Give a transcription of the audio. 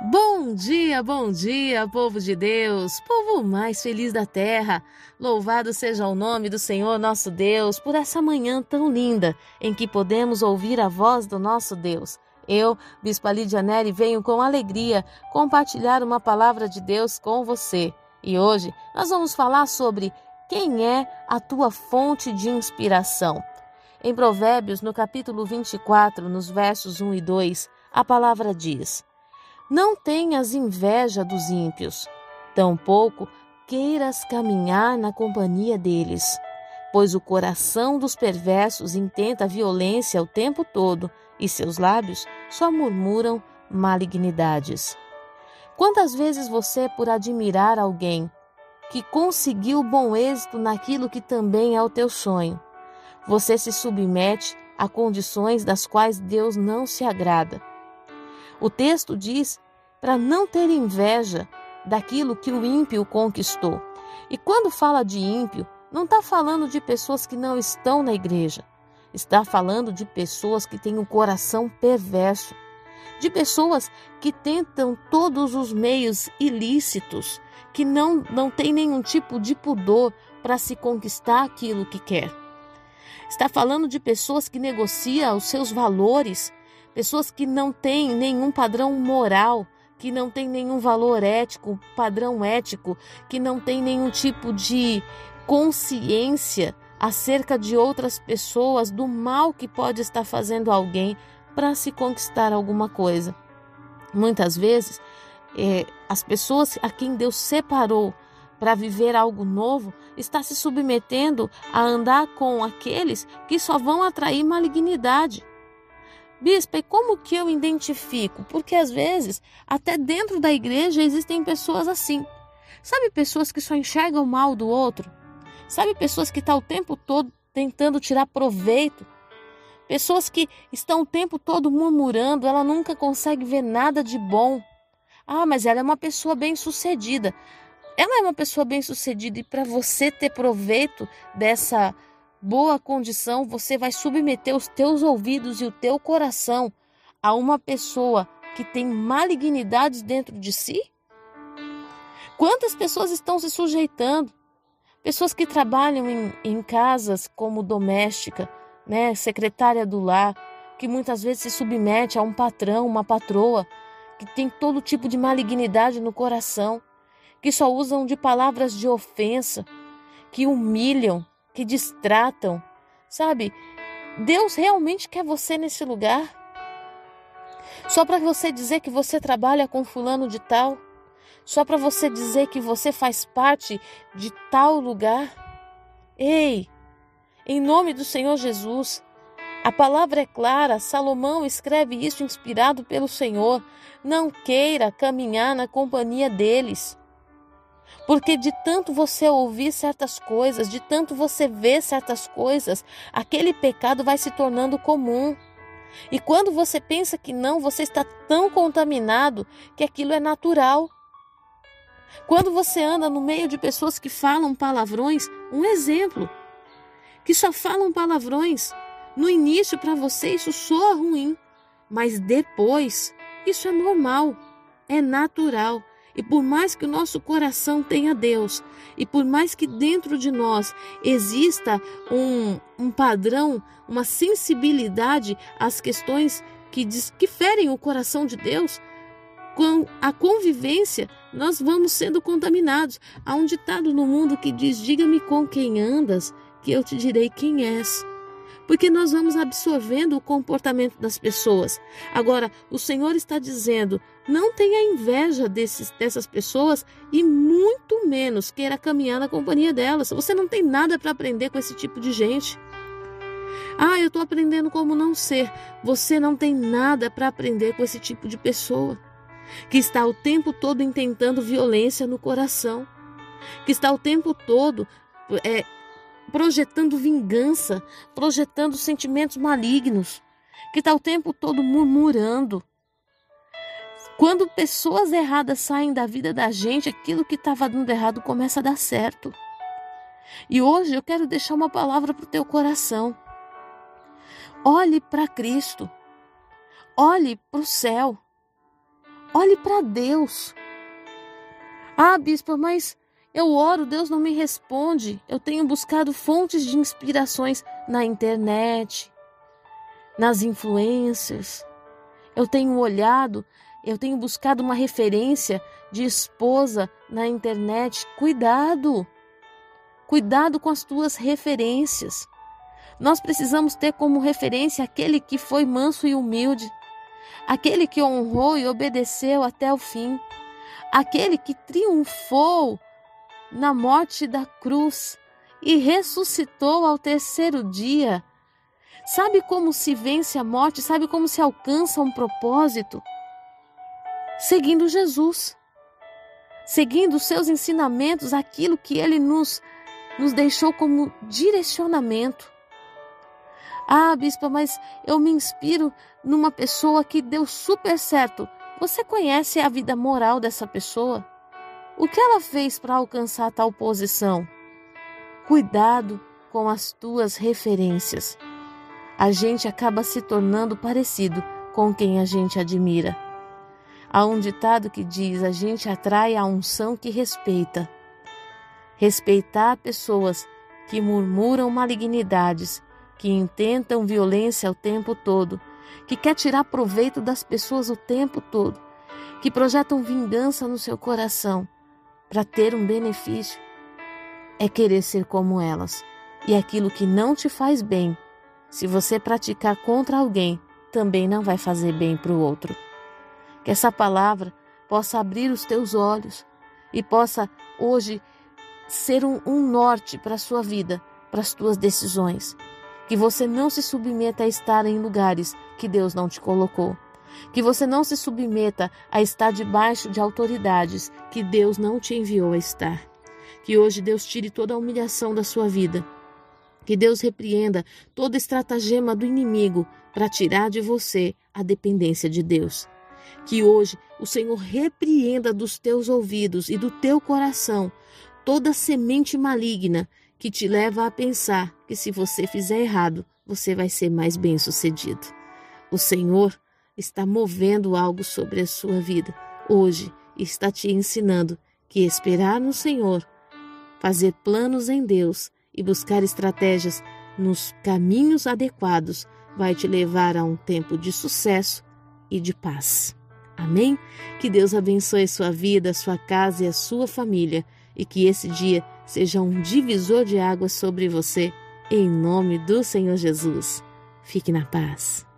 Bom dia, bom dia, povo de Deus, povo mais feliz da terra. Louvado seja o nome do Senhor nosso Deus por essa manhã tão linda em que podemos ouvir a voz do nosso Deus. Eu, Bispa Lídia venho com alegria compartilhar uma palavra de Deus com você. E hoje nós vamos falar sobre quem é a tua fonte de inspiração. Em Provérbios, no capítulo 24, nos versos 1 e 2, a palavra diz: não tenhas inveja dos ímpios, tampouco queiras caminhar na companhia deles, pois o coração dos perversos intenta violência o tempo todo e seus lábios só murmuram malignidades. Quantas vezes você, por admirar alguém que conseguiu bom êxito naquilo que também é o teu sonho, você se submete a condições das quais Deus não se agrada? O texto diz para não ter inveja daquilo que o ímpio conquistou. E quando fala de ímpio, não está falando de pessoas que não estão na igreja. Está falando de pessoas que têm um coração perverso, de pessoas que tentam todos os meios ilícitos, que não, não têm nenhum tipo de pudor para se conquistar aquilo que quer. Está falando de pessoas que negociam os seus valores pessoas que não têm nenhum padrão moral, que não têm nenhum valor ético, padrão ético, que não têm nenhum tipo de consciência acerca de outras pessoas, do mal que pode estar fazendo alguém para se conquistar alguma coisa. Muitas vezes, é, as pessoas a quem Deus separou para viver algo novo está se submetendo a andar com aqueles que só vão atrair malignidade. Bispa, e como que eu identifico? Porque às vezes, até dentro da igreja, existem pessoas assim. Sabe pessoas que só enxergam o mal do outro? Sabe pessoas que estão tá o tempo todo tentando tirar proveito? Pessoas que estão o tempo todo murmurando, ela nunca consegue ver nada de bom. Ah, mas ela é uma pessoa bem-sucedida. Ela é uma pessoa bem-sucedida e para você ter proveito dessa boa condição, você vai submeter os teus ouvidos e o teu coração a uma pessoa que tem malignidades dentro de si? Quantas pessoas estão se sujeitando? Pessoas que trabalham em, em casas como doméstica, né, secretária do lar, que muitas vezes se submete a um patrão, uma patroa, que tem todo tipo de malignidade no coração, que só usam de palavras de ofensa, que humilham, que distratam, sabe? Deus realmente quer você nesse lugar? Só para você dizer que você trabalha com fulano de tal? Só para você dizer que você faz parte de tal lugar? Ei, em nome do Senhor Jesus, a palavra é clara, Salomão escreve isso inspirado pelo Senhor. Não queira caminhar na companhia deles. Porque de tanto você ouvir certas coisas, de tanto você ver certas coisas, aquele pecado vai se tornando comum. E quando você pensa que não, você está tão contaminado que aquilo é natural. Quando você anda no meio de pessoas que falam palavrões, um exemplo, que só falam palavrões, no início para você isso soa ruim, mas depois isso é normal, é natural. E por mais que o nosso coração tenha Deus, e por mais que dentro de nós exista um, um padrão, uma sensibilidade às questões que, diz, que ferem o coração de Deus, com a convivência, nós vamos sendo contaminados. Há um ditado no mundo que diz: Diga-me com quem andas, que eu te direi quem és porque nós vamos absorvendo o comportamento das pessoas. Agora, o Senhor está dizendo: não tenha inveja desses, dessas pessoas e muito menos queira caminhar na companhia delas. Você não tem nada para aprender com esse tipo de gente. Ah, eu estou aprendendo como não ser. Você não tem nada para aprender com esse tipo de pessoa que está o tempo todo intentando violência no coração, que está o tempo todo é, projetando vingança, projetando sentimentos malignos, que está o tempo todo murmurando. Quando pessoas erradas saem da vida da gente, aquilo que estava dando errado começa a dar certo. E hoje eu quero deixar uma palavra para o teu coração. Olhe para Cristo. Olhe para o céu. Olhe para Deus. Ah, bispa, mas eu oro, Deus não me responde. Eu tenho buscado fontes de inspirações na internet, nas influências. Eu tenho olhado, eu tenho buscado uma referência de esposa na internet. Cuidado! Cuidado com as tuas referências. Nós precisamos ter como referência aquele que foi manso e humilde, aquele que honrou e obedeceu até o fim, aquele que triunfou na morte da cruz e ressuscitou ao terceiro dia. Sabe como se vence a morte? Sabe como se alcança um propósito? Seguindo Jesus, seguindo os seus ensinamentos, aquilo que ele nos, nos deixou como direcionamento. Ah, bispa, mas eu me inspiro numa pessoa que deu super certo. Você conhece a vida moral dessa pessoa? O que ela fez para alcançar tal posição? Cuidado com as tuas referências. A gente acaba se tornando parecido com quem a gente admira. Há um ditado que diz: a gente atrai a unção que respeita. Respeitar pessoas que murmuram malignidades, que intentam violência o tempo todo, que quer tirar proveito das pessoas o tempo todo, que projetam vingança no seu coração para ter um benefício, é querer ser como elas. E aquilo que não te faz bem, se você praticar contra alguém, também não vai fazer bem para o outro. Que essa palavra possa abrir os teus olhos e possa hoje ser um, um norte para a sua vida, para as tuas decisões. Que você não se submeta a estar em lugares que Deus não te colocou. Que você não se submeta a estar debaixo de autoridades que Deus não te enviou a estar. Que hoje Deus tire toda a humilhação da sua vida. Que Deus repreenda toda estratagema do inimigo para tirar de você a dependência de Deus. Que hoje o Senhor repreenda dos teus ouvidos e do teu coração toda semente maligna que te leva a pensar que se você fizer errado, você vai ser mais bem-sucedido. O Senhor está movendo algo sobre a sua vida hoje está te ensinando que esperar no Senhor, fazer planos em Deus e buscar estratégias nos caminhos adequados vai te levar a um tempo de sucesso e de paz. Amém? Que Deus abençoe sua vida, sua casa e a sua família e que esse dia seja um divisor de águas sobre você, em nome do Senhor Jesus. Fique na paz.